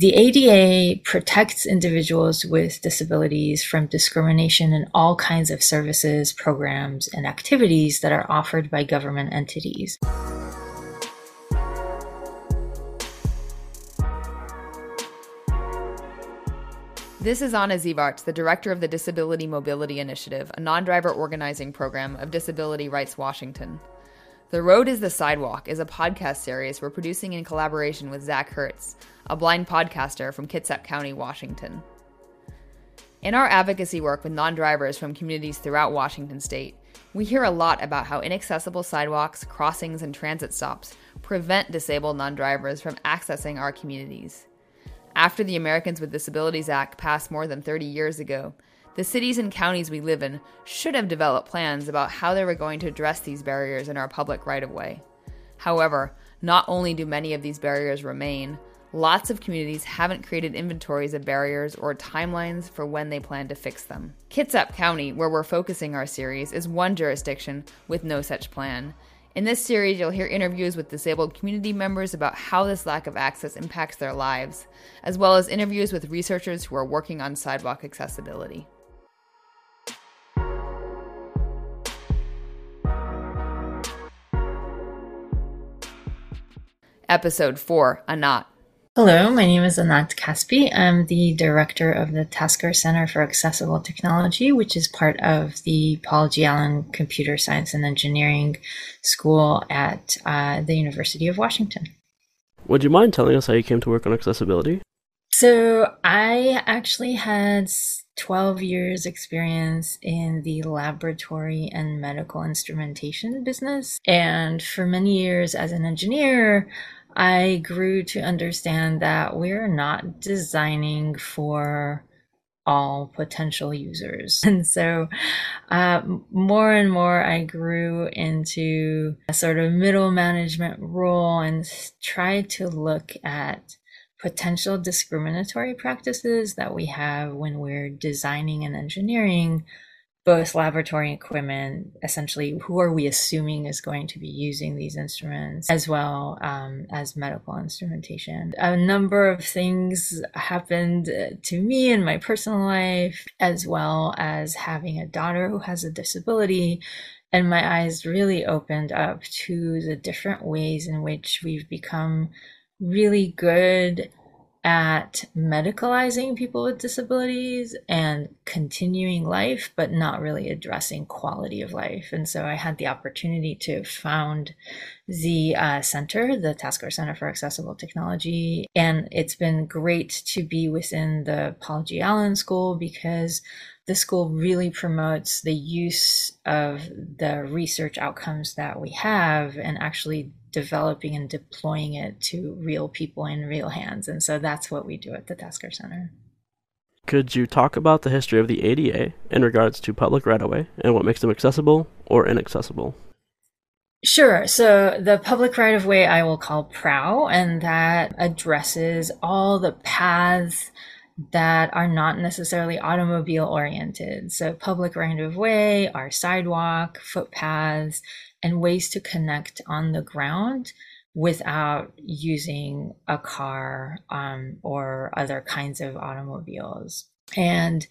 The ADA protects individuals with disabilities from discrimination in all kinds of services, programs, and activities that are offered by government entities. This is Anna Zivarts, the director of the Disability Mobility Initiative, a non driver organizing program of Disability Rights Washington. The Road is the Sidewalk is a podcast series we're producing in collaboration with Zach Hertz, a blind podcaster from Kitsap County, Washington. In our advocacy work with non drivers from communities throughout Washington state, we hear a lot about how inaccessible sidewalks, crossings, and transit stops prevent disabled non drivers from accessing our communities. After the Americans with Disabilities Act passed more than 30 years ago, the cities and counties we live in should have developed plans about how they were going to address these barriers in our public right of way. However, not only do many of these barriers remain, lots of communities haven't created inventories of barriers or timelines for when they plan to fix them. Kitsap County, where we're focusing our series, is one jurisdiction with no such plan, in this series, you'll hear interviews with disabled community members about how this lack of access impacts their lives, as well as interviews with researchers who are working on sidewalk accessibility. Episode 4 Anat Hello, my name is Anat Caspi. I'm the director of the Taskar Center for Accessible Technology, which is part of the Paul G. Allen Computer Science and Engineering School at uh, the University of Washington. Would you mind telling us how you came to work on accessibility? So, I actually had 12 years experience in the laboratory and medical instrumentation business. And for many years as an engineer, I grew to understand that we're not designing for all potential users. And so, uh, more and more, I grew into a sort of middle management role and tried to look at potential discriminatory practices that we have when we're designing and engineering both laboratory equipment, essentially, who are we assuming is going to be using these instruments, as well um, as medical instrumentation. A number of things happened to me in my personal life, as well as having a daughter who has a disability. And my eyes really opened up to the different ways in which we've become really good at medicalizing people with disabilities and continuing life, but not really addressing quality of life. And so I had the opportunity to found the uh, center, the Taskar Center for Accessible Technology. And it's been great to be within the Paul G. Allen School because the school really promotes the use of the research outcomes that we have and actually developing and deploying it to real people in real hands. And so that's what we do at the Taskar Center. Could you talk about the history of the ADA in regards to public right of way and what makes them accessible or inaccessible? Sure. So the public right of way I will call PROW, and that addresses all the paths that are not necessarily automobile oriented. So public right of way are sidewalk, footpaths, and ways to connect on the ground without using a car um, or other kinds of automobiles. And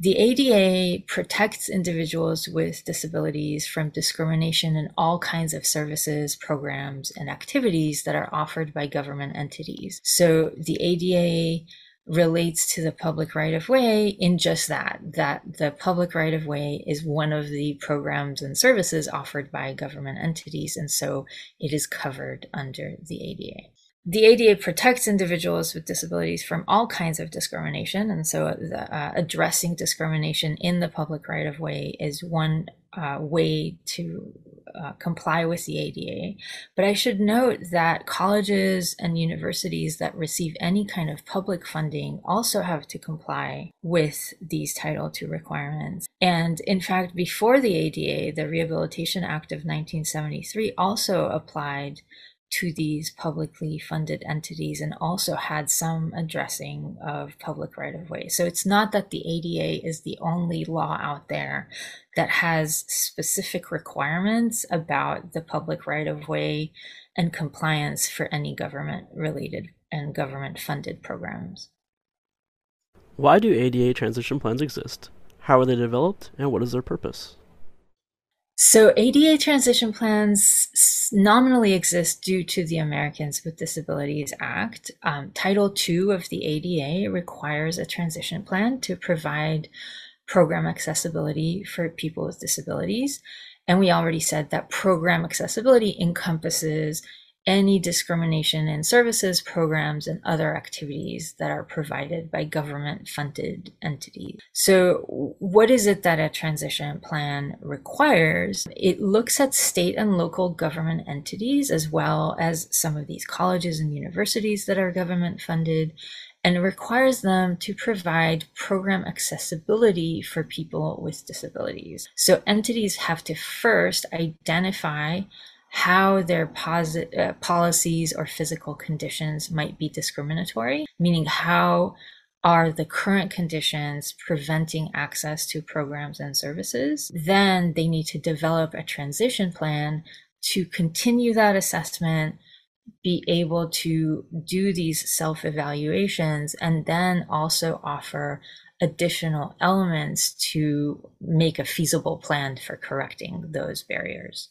the ADA protects individuals with disabilities from discrimination in all kinds of services, programs, and activities that are offered by government entities. So the ADA relates to the public right of way in just that, that the public right of way is one of the programs and services offered by government entities. And so it is covered under the ADA. The ADA protects individuals with disabilities from all kinds of discrimination. And so the, uh, addressing discrimination in the public right of way is one uh, way to uh, comply with the ADA. But I should note that colleges and universities that receive any kind of public funding also have to comply with these Title II requirements. And in fact, before the ADA, the Rehabilitation Act of 1973 also applied to these publicly funded entities and also had some addressing of public right of way. So it's not that the ADA is the only law out there that has specific requirements about the public right of way and compliance for any government related and government funded programs. Why do ADA transition plans exist? How are they developed, and what is their purpose? So, ADA transition plans nominally exist due to the Americans with Disabilities Act. Um, Title II of the ADA requires a transition plan to provide program accessibility for people with disabilities. And we already said that program accessibility encompasses any discrimination in services, programs, and other activities that are provided by government funded entities. So, what is it that a transition plan requires? It looks at state and local government entities as well as some of these colleges and universities that are government funded and requires them to provide program accessibility for people with disabilities. So entities have to first identify how their uh, policies or physical conditions might be discriminatory, meaning how are the current conditions preventing access to programs and services, then they need to develop a transition plan to continue that assessment, be able to do these self evaluations, and then also offer additional elements to make a feasible plan for correcting those barriers.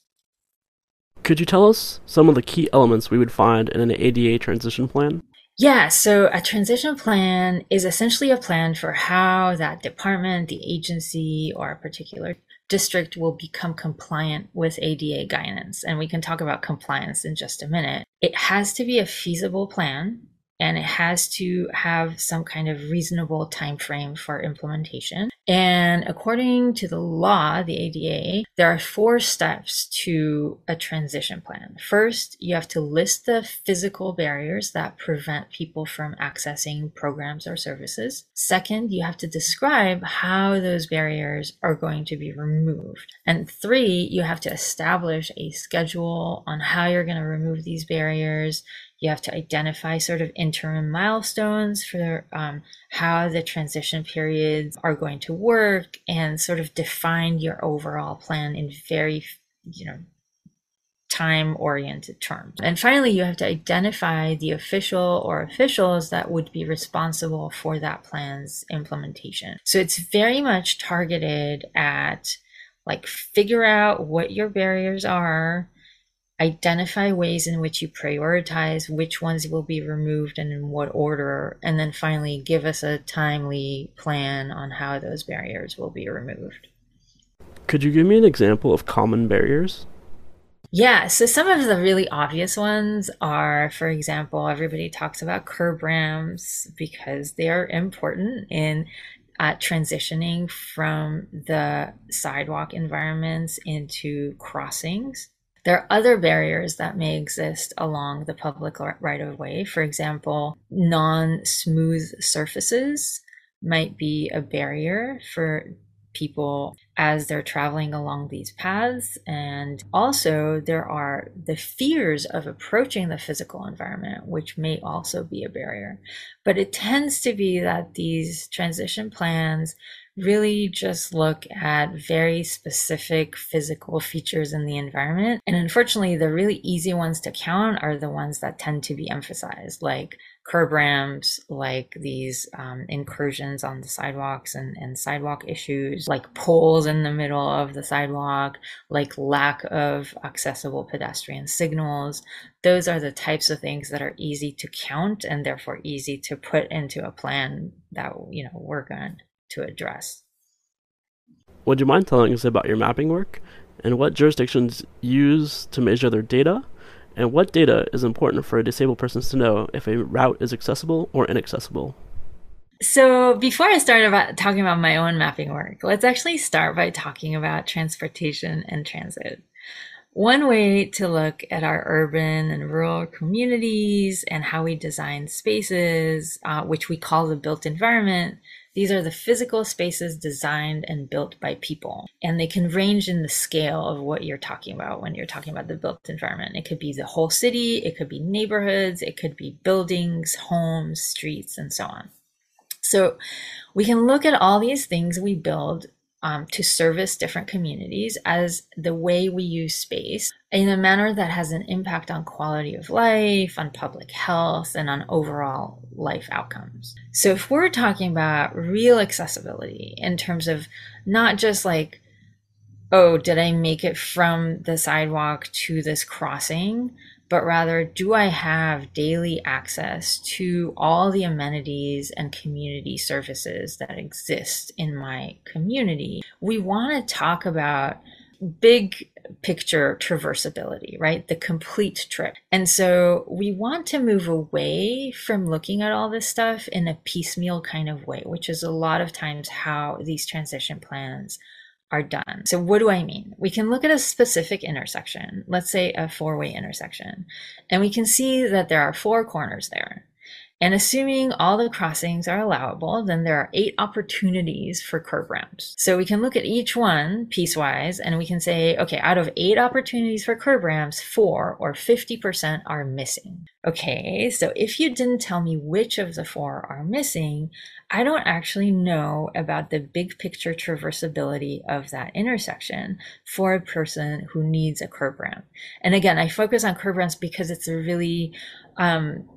Could you tell us some of the key elements we would find in an ADA transition plan? Yeah, so a transition plan is essentially a plan for how that department, the agency, or a particular district will become compliant with ADA guidance. And we can talk about compliance in just a minute. It has to be a feasible plan and it has to have some kind of reasonable time frame for implementation. And according to the law, the ADA, there are four steps to a transition plan. First, you have to list the physical barriers that prevent people from accessing programs or services. Second, you have to describe how those barriers are going to be removed. And three, you have to establish a schedule on how you're going to remove these barriers you have to identify sort of interim milestones for um, how the transition periods are going to work and sort of define your overall plan in very, you know, time oriented terms. And finally, you have to identify the official or officials that would be responsible for that plan's implementation. So it's very much targeted at like figure out what your barriers are identify ways in which you prioritize which ones will be removed and in what order, and then finally give us a timely plan on how those barriers will be removed. Could you give me an example of common barriers? Yeah, so some of the really obvious ones are, for example, everybody talks about curb ramps because they are important in uh, transitioning from the sidewalk environments into crossings. There are other barriers that may exist along the public right of way. For example, non smooth surfaces might be a barrier for people as they're traveling along these paths. And also, there are the fears of approaching the physical environment, which may also be a barrier. But it tends to be that these transition plans really just look at very specific physical features in the environment. And unfortunately, the really easy ones to count are the ones that tend to be emphasized, like curb ramps, like these um, incursions on the sidewalks and, and sidewalk issues, like poles in the middle of the sidewalk, like lack of accessible pedestrian signals. Those are the types of things that are easy to count and therefore easy to put into a plan that you know we're going to address. Would you mind telling us about your mapping work and what jurisdictions use to measure their data? And what data is important for disabled persons to know if a route is accessible or inaccessible? So, before I start about talking about my own mapping work, let's actually start by talking about transportation and transit. One way to look at our urban and rural communities and how we design spaces, uh, which we call the built environment, these are the physical spaces designed and built by people. And they can range in the scale of what you're talking about when you're talking about the built environment. It could be the whole city, it could be neighborhoods, it could be buildings, homes, streets, and so on. So we can look at all these things we build um, to service different communities as the way we use space in a manner that has an impact on quality of life, on public health, and on overall life outcomes. So, if we're talking about real accessibility in terms of not just like, oh, did I make it from the sidewalk to this crossing? But rather, do I have daily access to all the amenities and community services that exist in my community? We want to talk about big picture traversability, right? The complete trip. And so we want to move away from looking at all this stuff in a piecemeal kind of way, which is a lot of times how these transition plans are done. So what do I mean? We can look at a specific intersection, let's say a four-way intersection, and we can see that there are four corners there. And assuming all the crossings are allowable, then there are eight opportunities for curb ramps. So we can look at each one piecewise and we can say, okay, out of eight opportunities for curb ramps, four or 50% are missing. Okay, so if you didn't tell me which of the four are missing, I don't actually know about the big picture traversability of that intersection for a person who needs a curb ramp. And again, I focus on curb ramps because it's a really um,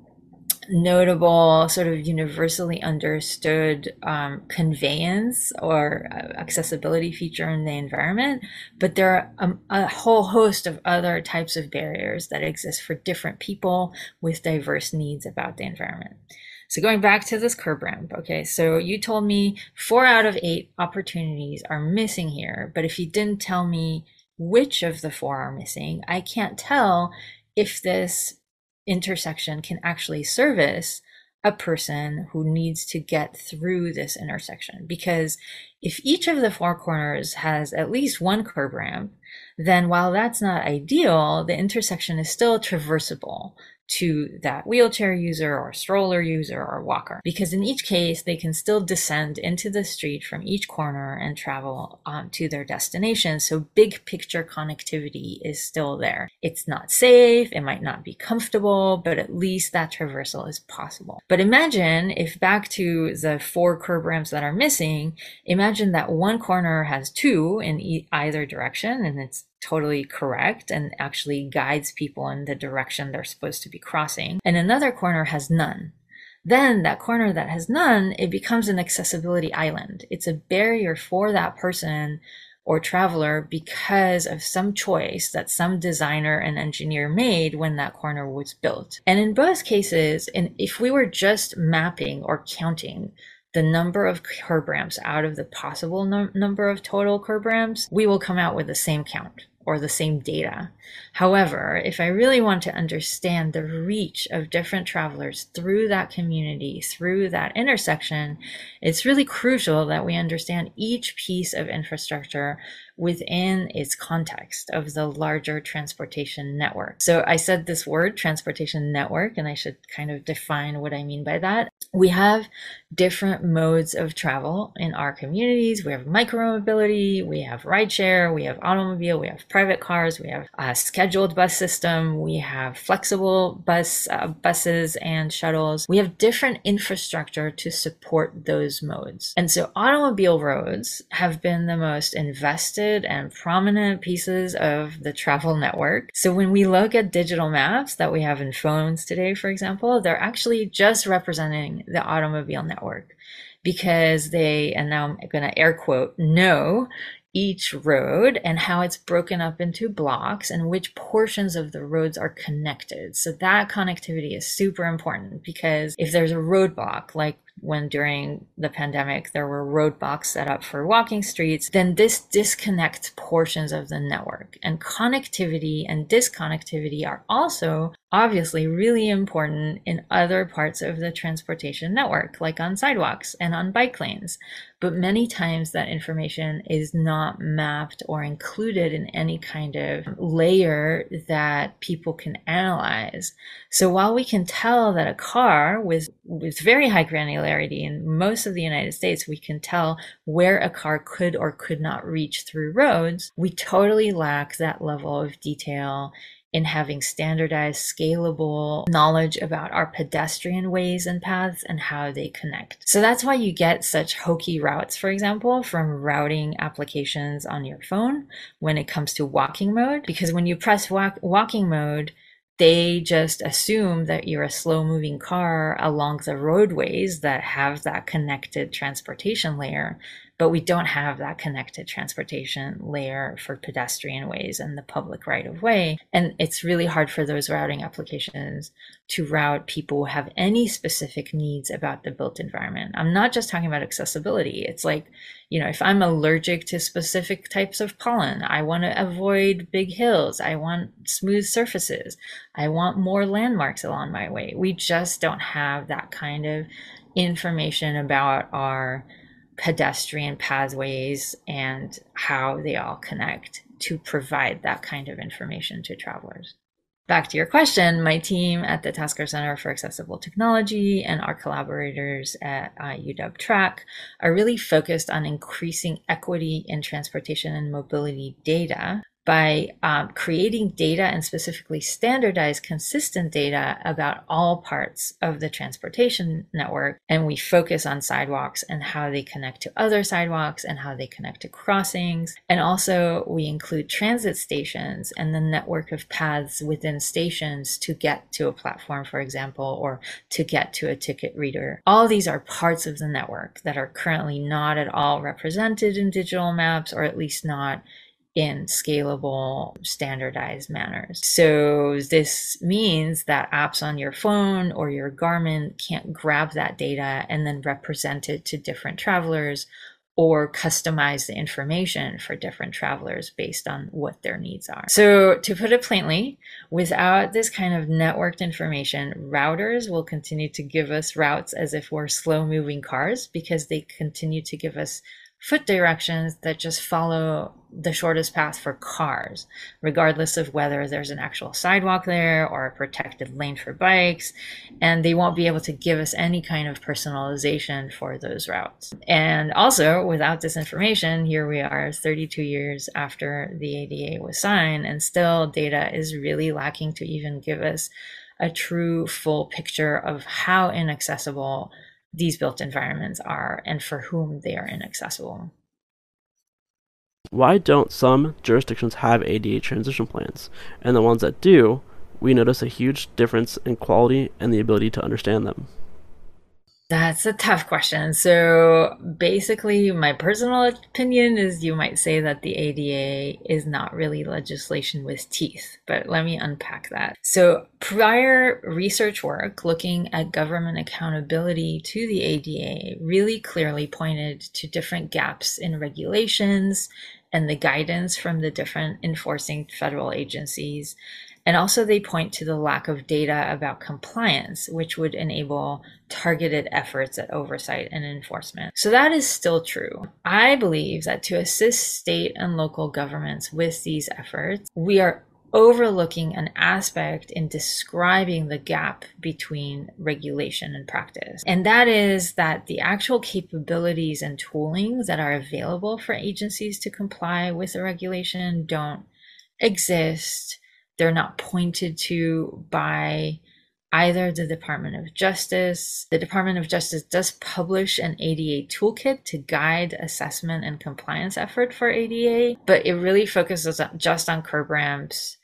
notable, sort of universally understood um, conveyance or uh, accessibility feature in the environment. But there are um, a whole host of other types of barriers that exist for different people with diverse needs about the environment. So going back to this curb ramp, okay, so you told me four out of eight opportunities are missing here, but if you didn't tell me which of the four are missing, I can't tell if this intersection can actually service a person who needs to get through this intersection. Because if each of the four corners has at least one curb ramp, then while that's not ideal, the intersection is still traversable to that wheelchair user or stroller user or walker. Because in each case they can still descend into the street from each corner and travel um, to their destination. So big picture connectivity is still there. It's not safe. It might not be comfortable but at least that traversal is possible. But imagine if back to the four curb ramps that are missing imagine that one corner has two in e- either direction and it's totally correct and actually guides people in the direction they're supposed to be crossing. And another corner has none. Then that corner that has none, it becomes an accessibility island. It's a barrier for that person or traveler because of some choice that some designer and engineer made when that corner was built. And in both cases, and if we were just mapping or counting the number of curb ramps out of the possible num- number of total curb ramps, we will come out with the same count or the same data. However, if I really want to understand the reach of different travelers through that community, through that intersection, it's really crucial that we understand each piece of infrastructure within its context of the larger transportation network. So I said this word, transportation network, and I should kind of define what I mean by that. We have different modes of travel in our communities. We have micromobility, we have rideshare, we have automobile, we have private cars, we have a scheduled bus system, we have flexible bus uh, buses and shuttles. We have different infrastructure to support those modes. And so automobile roads have been the most invested and prominent pieces of the travel network. So when we look at digital maps that we have in phones today, for example, they're actually just representing the automobile network because they, and now I'm going to air quote, know each road and how it's broken up into blocks and which portions of the roads are connected. So that connectivity is super important because if there's a roadblock, like when during the pandemic there were roadblocks set up for walking streets, then this disconnects portions of the network. And connectivity and disconnectivity are also obviously really important in other parts of the transportation network, like on sidewalks and on bike lanes. But many times that information is not mapped or included in any kind of layer that people can analyze. So while we can tell that a car with, with very high granularity in most of the United States, we can tell where a car could or could not reach through roads, we totally lack that level of detail in having standardized, scalable knowledge about our pedestrian ways and paths and how they connect. So that's why you get such hokey routes, for example, from routing applications on your phone when it comes to walking mode. Because when you press walk- walking mode, they just assume that you're a slow moving car along the roadways that have that connected transportation layer but we don't have that connected transportation layer for pedestrian ways and the public right of way. And it's really hard for those routing applications to route people who have any specific needs about the built environment. I'm not just talking about accessibility. It's like, you know, if I'm allergic to specific types of pollen, I want to avoid big hills. I want smooth surfaces. I want more landmarks along my way. We just don't have that kind of information about our pedestrian pathways and how they all connect to provide that kind of information to travelers. Back to your question, my team at the Taskar Center for Accessible Technology and our collaborators at uh, UW TRAC are really focused on increasing equity in transportation and mobility data by um, creating data and specifically standardized consistent data about all parts of the transportation network. And we focus on sidewalks and how they connect to other sidewalks and how they connect to crossings. And also we include transit stations and the network of paths within stations to get to a platform for example or to get to a ticket reader. All these are parts of the network that are currently not at all represented in digital maps or at least not in scalable, standardized manners. So this means that apps on your phone or your Garmin can't grab that data and then represent it to different travelers or customize the information for different travelers based on what their needs are. So, to put it plainly, without this kind of networked information, routers will continue to give us routes as if we're slow moving cars because they continue to give us foot directions that just follow the shortest path for cars, regardless of whether there's an actual sidewalk there or a protected lane for bikes. And they won't be able to give us any kind of personalization for those routes. And also, without this information, here we are 32 years after the ADA was signed, and still data is really lacking to even give us a true full picture of how inaccessible these built environments are and for whom they are inaccessible. Why don't some jurisdictions have ADA transition plans? And the ones that do, we notice a huge difference in quality and the ability to understand them. That's a tough question. So basically, my personal opinion is you might say that the ADA is not really legislation with teeth, but let me unpack that. So prior research work looking at government accountability to the ADA really clearly pointed to different gaps in regulations and the guidance from the different enforcing federal agencies and also, they point to the lack of data about compliance, which would enable targeted efforts at oversight and enforcement. So, that is still true. I believe that to assist state and local governments with these efforts, we are overlooking an aspect in describing the gap between regulation and practice. And that is that the actual capabilities and toolings that are available for agencies to comply with the regulation don't exist they're not pointed to by either the Department of Justice. The Department of Justice does publish an ADA toolkit to guide assessment and compliance effort for ADA, but it really focuses just on curb ramps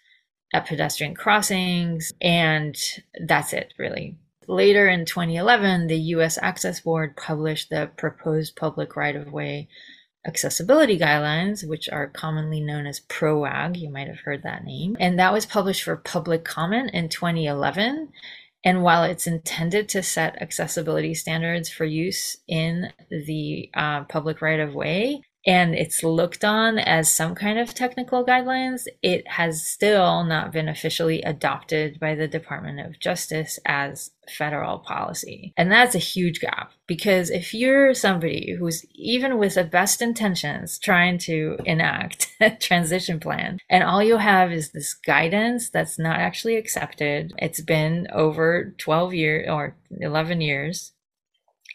at pedestrian crossings, and that's it, really. Later in 2011, the US Access Board published the proposed public right of way accessibility guidelines, which are commonly known as PROWAG. You might have heard that name. And that was published for public comment in 2011. And while it's intended to set accessibility standards for use in the uh, public right of way, and it's looked on as some kind of technical guidelines, it has still not been officially adopted by the Department of Justice as federal policy. And that's a huge gap because if you're somebody who's even with the best intentions trying to enact a transition plan and all you have is this guidance that's not actually accepted, it's been over 12 years or 11 years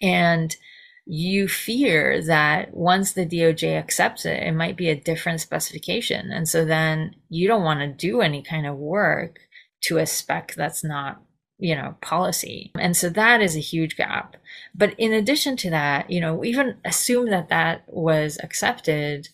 and you fear that once the DOJ accepts it, it might be a different specification. And so then you don't want to do any kind of work to a spec that's not, you know, policy. And so that is a huge gap. But in addition to that, you know, even assume that that was accepted,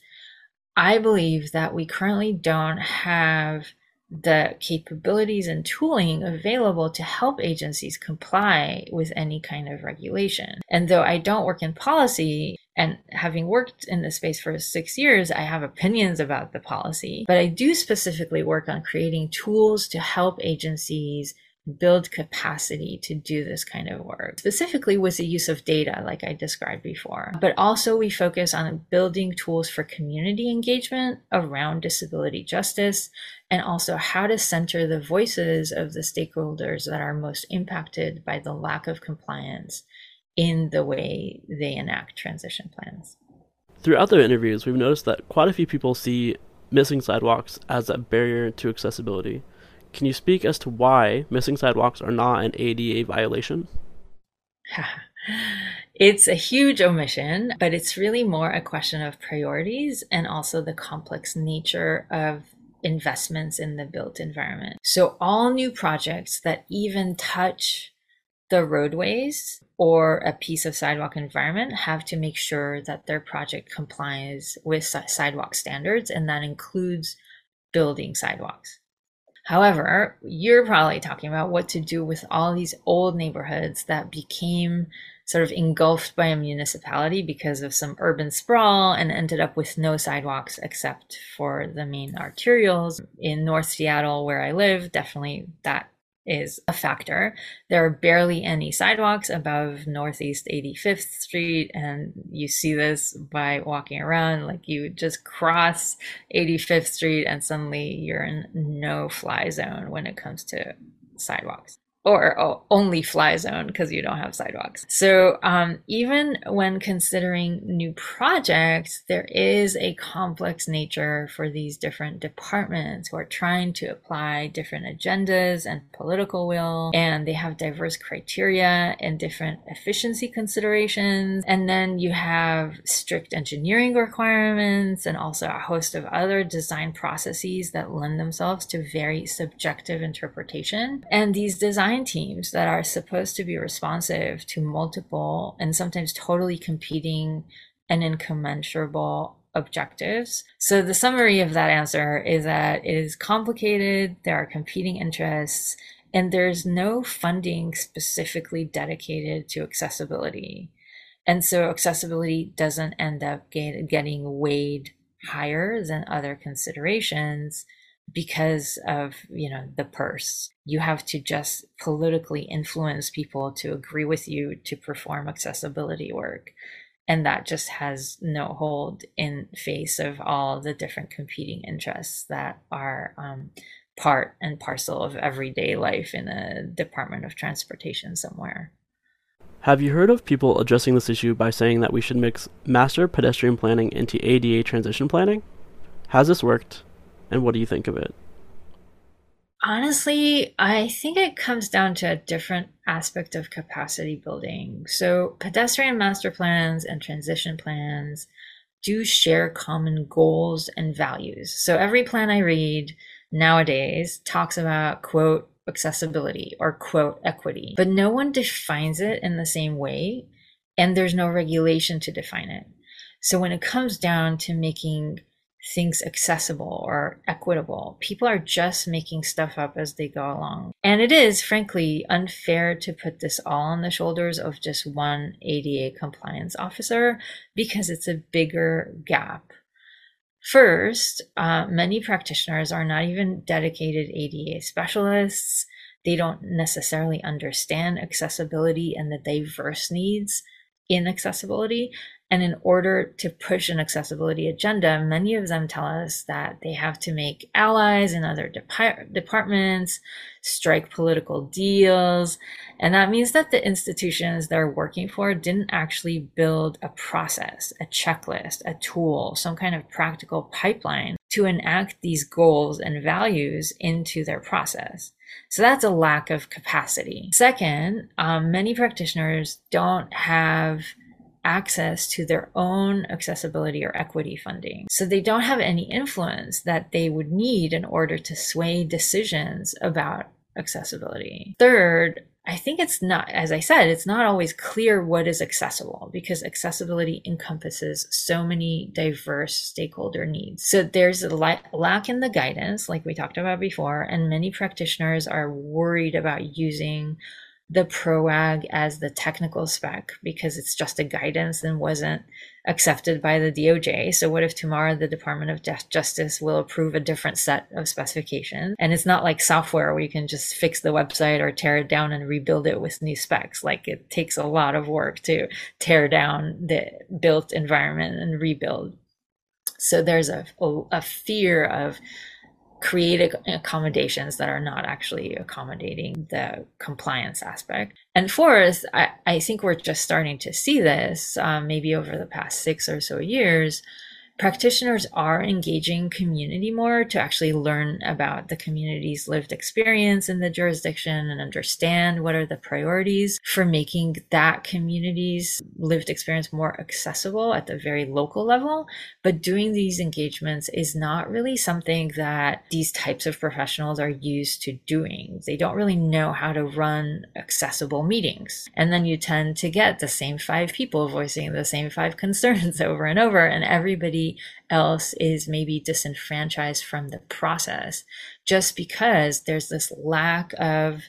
I believe that we currently don't have the capabilities and tooling available to help agencies comply with any kind of regulation. And though I don't work in policy, and having worked in this space for six years, I have opinions about the policy, but I do specifically work on creating tools to help agencies build capacity to do this kind of work, specifically with the use of data, like I described before. But also, we focus on building tools for community engagement around disability justice and also how to center the voices of the stakeholders that are most impacted by the lack of compliance in the way they enact transition plans. Throughout the interviews, we've noticed that quite a few people see missing sidewalks as a barrier to accessibility. Can you speak as to why missing sidewalks are not an ADA violation? it's a huge omission, but it's really more a question of priorities and also the complex nature of investments in the built environment. So, all new projects that even touch the roadways or a piece of sidewalk environment have to make sure that their project complies with sidewalk standards, and that includes building sidewalks. However, you're probably talking about what to do with all these old neighborhoods that became sort of engulfed by a municipality because of some urban sprawl and ended up with no sidewalks except for the main arterials. In North Seattle, where I live, definitely that is a factor. There are barely any sidewalks above Northeast 85th Street, and you see this by walking around. Like you just cross 85th Street, and suddenly you're in no fly zone when it comes to sidewalks or only fly zone because you don't have sidewalks. So um, even when considering new projects, there is a complex nature for these different departments who are trying to apply different agendas and political will, and they have diverse criteria and different efficiency considerations. And then you have strict engineering requirements and also a host of other design processes that lend themselves to very subjective interpretation. And these design design teams that are supposed to be responsive to multiple and sometimes totally competing and incommensurable objectives. So the summary of that answer is that it is complicated, there are competing interests, and there's no funding specifically dedicated to accessibility. And so accessibility doesn't end up get, getting weighed higher than other considerations because of you know the purse. You have to just politically influence people to agree with you to perform accessibility work. And that just has no hold in face of all the different competing interests that are um, part and parcel of everyday life in a department of transportation somewhere. Have you heard of people addressing this issue by saying that we should mix master pedestrian planning into ada transition planning? Has this worked and what do you think of it? Honestly, I think it comes down to a different aspect of capacity building. So, pedestrian master plans and transition plans do share common goals and values. So, every plan I read nowadays talks about, quote, accessibility or, quote, equity, but no one defines it in the same way, and there's no regulation to define it. So, when it comes down to making things accessible or equitable. People are just making stuff up as they go along. And it is, frankly, unfair to put this all on the shoulders of just one ADA compliance officer because it's a bigger gap. First, uh, many practitioners are not even dedicated ADA specialists. They don't necessarily understand accessibility and the diverse needs in accessibility. And in order to push an accessibility agenda, many of them tell us that they have to make allies in other departments, strike political deals. And that means that the institutions they're working for didn't actually build a process, a checklist, a tool, some kind of practical pipeline to enact these goals and values into their process. So that's a lack of capacity. Second, um, many practitioners don't have access to their own accessibility or equity funding. So they don't have any influence that they would need in order to sway decisions about accessibility. Third, I think it's not, as I said, it's not always clear what is accessible because accessibility encompasses so many diverse stakeholder needs. So there's a lack in the guidance, like we talked about before, and many practitioners are worried about using the PROWAG as the technical spec because it's just a guidance and wasn't accepted by the DOJ. So what if tomorrow the Department of Justice will approve a different set of specifications? And it's not like software where you can just fix the website or tear it down and rebuild it with new specs. Like it takes a lot of work to tear down the built environment and rebuild. So there's a, a fear of create accommodations that are not actually accommodating the compliance aspect. And fourth, I, I think we're just starting to see this um, maybe over the past six or so years practitioners are engaging community more to actually learn about the community's lived experience in the jurisdiction and understand what are the priorities for making that community's lived experience more accessible at the very local level. But doing these engagements is not really something that these types of professionals are used to doing. They don't really know how to run accessible meetings. And then you tend to get the same five people voicing the same five concerns over and over, and everybody else is maybe disenfranchised from the process just because there's this lack of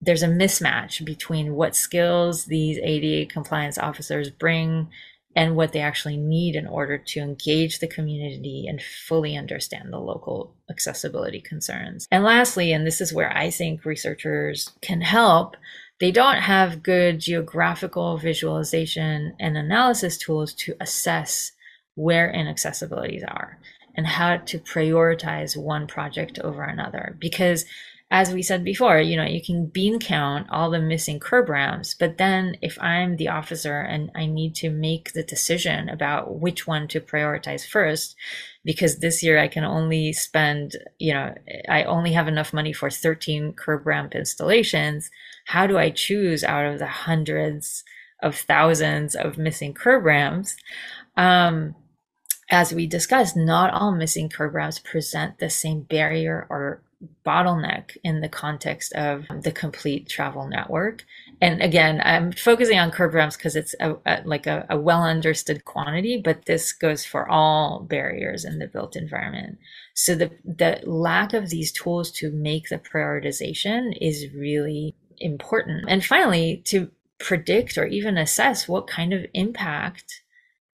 there's a mismatch between what skills these ADA compliance officers bring and what they actually need in order to engage the community and fully understand the local accessibility concerns. And lastly, and this is where I think researchers can help, they don't have good geographical visualization and analysis tools to assess where inaccessibilities are and how to prioritize one project over another. Because as we said before, you know, you can bean count all the missing curb ramps, but then if I'm the officer and I need to make the decision about which one to prioritize first, because this year I can only spend, you know, I only have enough money for 13 curb ramp installations. How do I choose out of the hundreds of thousands of missing curb ramps? Um, as we discussed, not all missing curb ramps present the same barrier or bottleneck in the context of the complete travel network. And again, I'm focusing on curb ramps because it's a, a, like a, a well understood quantity, but this goes for all barriers in the built environment. So the, the lack of these tools to make the prioritization is really important. And finally, to predict or even assess what kind of impact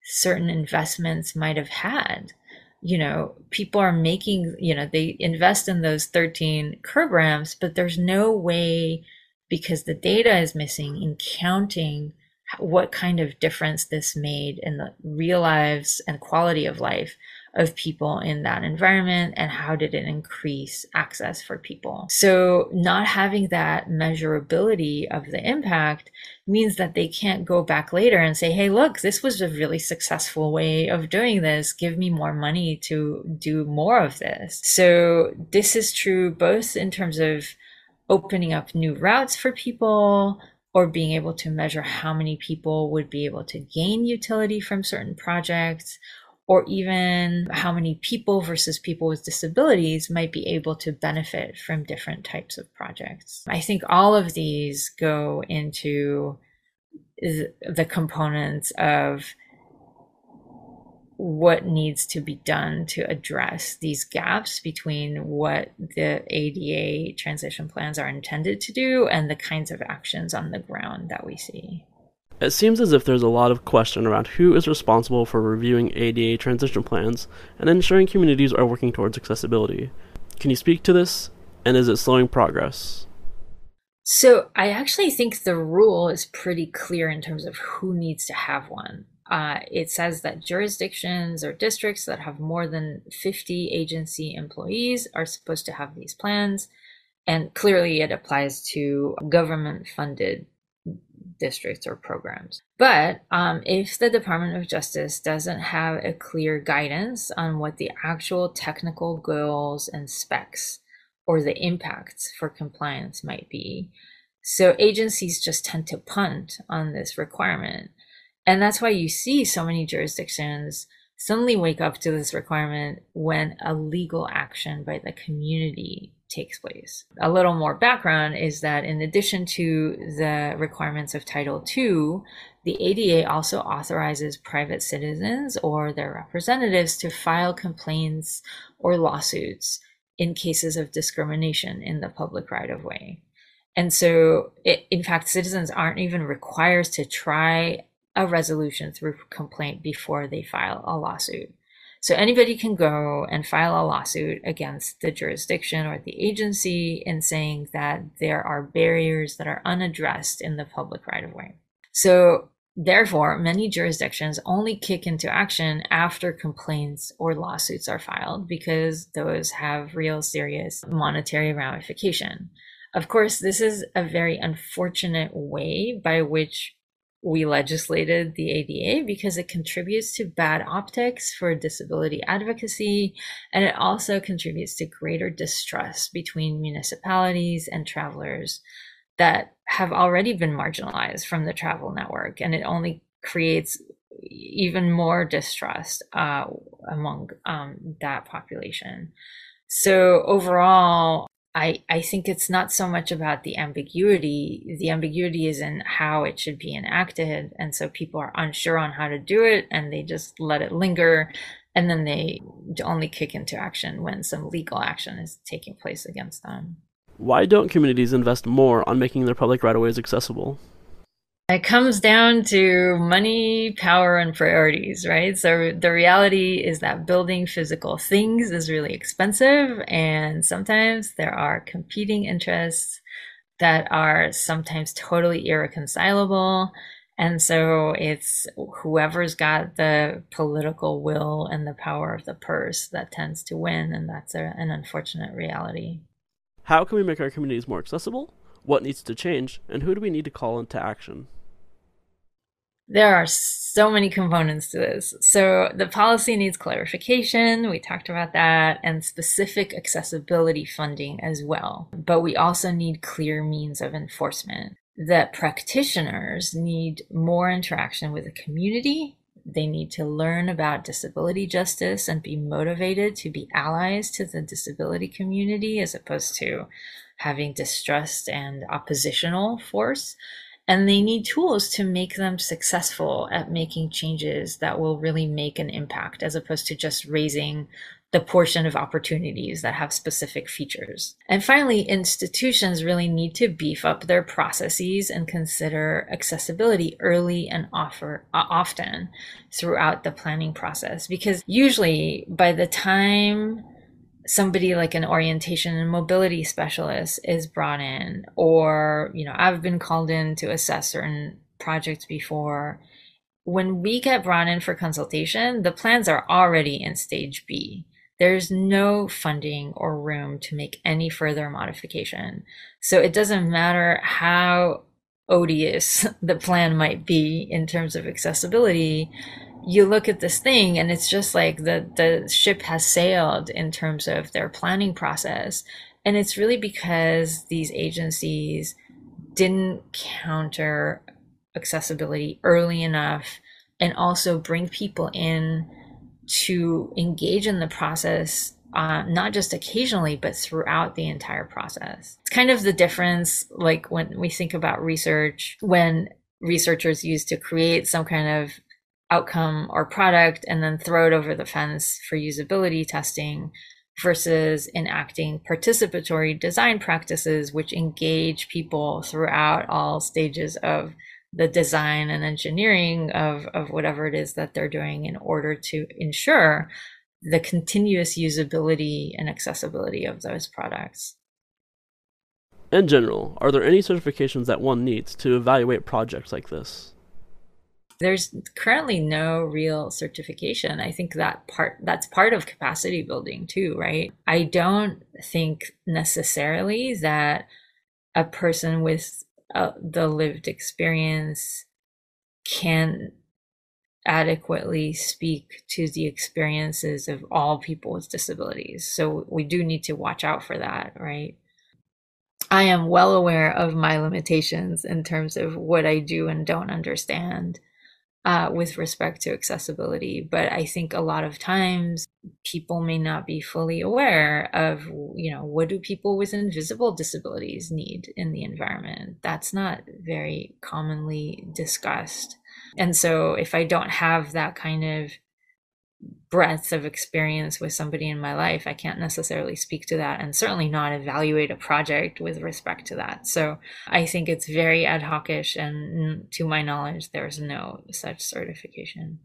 certain investments might have had. You know people are making you know they invest in those 13 curb ramps but there's no way because the data is missing in counting what kind of difference this made in the real lives and quality of life of people in that environment and how did it increase access for people. So not having that measurability of the impact means that they can't go back later and say, Hey, look, this was a really successful way of doing this. Give me more money to do more of this. So this is true both in terms of opening up new routes for people, or being able to measure how many people would be able to gain utility from certain projects, or even how many people versus people with disabilities might be able to benefit from different types of projects. I think all of these go into the components of what needs to be done to address these gaps between what the ADA transition plans are intended to do and the kinds of actions on the ground that we see. It seems as if there's a lot of question around who is responsible for reviewing ADA transition plans and ensuring communities are working towards accessibility. Can you speak to this? And is it slowing progress? So, I actually think the rule is pretty clear in terms of who needs to have one. Uh, it says that jurisdictions or districts that have more than 50 agency employees are supposed to have these plans. And clearly, it applies to government funded districts or programs. But um, if the Department of Justice doesn't have a clear guidance on what the actual technical goals and specs or the impacts for compliance might be, so agencies just tend to punt on this requirement. And that's why you see so many jurisdictions suddenly wake up to this requirement when a legal action by the community takes place. A little more background is that in addition to the requirements of Title II, the ADA also authorizes private citizens or their representatives to file complaints or lawsuits in cases of discrimination in the public right of way. And so, it, in fact, citizens aren't even required to try a resolution through complaint before they file a lawsuit. So anybody can go and file a lawsuit against the jurisdiction or the agency in saying that there are barriers that are unaddressed in the public right of way. So therefore, many jurisdictions only kick into action after complaints or lawsuits are filed because those have real serious monetary ramification. Of course, this is a very unfortunate way by which we legislated the ADA because it contributes to bad optics for disability advocacy, and it also contributes to greater distrust between municipalities and travelers that have already been marginalized from the travel network, and it only creates even more distrust uh, among um, that population. So overall, I, I think it's not so much about the ambiguity. The ambiguity is in how it should be enacted. And so people are unsure on how to do it and they just let it linger. And then they only kick into action when some legal action is taking place against them. Why don't communities invest more on making their public right of ways accessible? It comes down to money, power, and priorities, right? So the reality is that building physical things is really expensive, and sometimes there are competing interests that are sometimes totally irreconcilable. And so it's whoever's got the political will and the power of the purse that tends to win, and that's a, an unfortunate reality. How can we make our communities more accessible? What needs to change? And who do we need to call into action? There are so many components to this. So the policy needs clarification. We talked about that and specific accessibility funding as well. But we also need clear means of enforcement. That practitioners need more interaction with the community. They need to learn about disability justice and be motivated to be allies to the disability community as opposed to having distrust and oppositional force and they need tools to make them successful at making changes that will really make an impact as opposed to just raising the portion of opportunities that have specific features. And finally, institutions really need to beef up their processes and consider accessibility early and offer, uh, often throughout the planning process because usually by the time somebody like an orientation and mobility specialist is brought in or you know i've been called in to assess certain projects before. When we get brought in for consultation the plans are already in stage b. There's no funding or room to make any further modification. So it doesn't matter how odious the plan might be in terms of accessibility you look at this thing and it's just like the the ship has sailed in terms of their planning process. And it's really because these agencies didn't counter accessibility early enough and also bring people in to engage in the process uh, not just occasionally but throughout the entire process. It's kind of the difference like when we think about research when researchers used to create some kind of outcome or product and then throw it over the fence for usability testing versus enacting participatory design practices which engage people throughout all stages of the design and engineering of, of whatever it is that they're doing in order to ensure the continuous usability and accessibility of those products. In general, are there any certifications that one needs to evaluate projects like this? There's currently no real certification. I think that part that's part of capacity building too, right? I don't think necessarily that a person with uh, the lived experience can adequately speak to the experiences of all people with disabilities. So we do need to watch out for that, right? I am well aware of my limitations in terms of what I do and don't understand uh, with respect to accessibility. But I think a lot of times people may not be fully aware of, you know, what do people with invisible disabilities need in the environment? That's not very commonly discussed. And so if I don't have that kind of breadth of experience with somebody in my life, I can't necessarily speak to that and certainly not evaluate a project with respect to that. So I think it's very ad hocish, and to my knowledge, there's no such certification.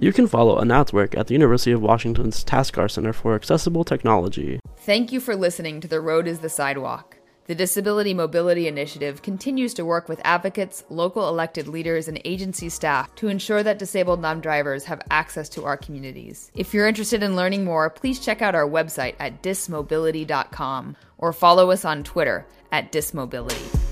You can follow Anat's work at the University of Washington's Taskar Center for Accessible Technology. Thank you for listening to The Road is the Sidewalk. The Disability Mobility Initiative continues to work with advocates, local elected leaders, and agency staff to ensure that disabled non drivers have access to our communities. If you're interested in learning more, please check out our website at dismobility.com or follow us on Twitter at dismobility.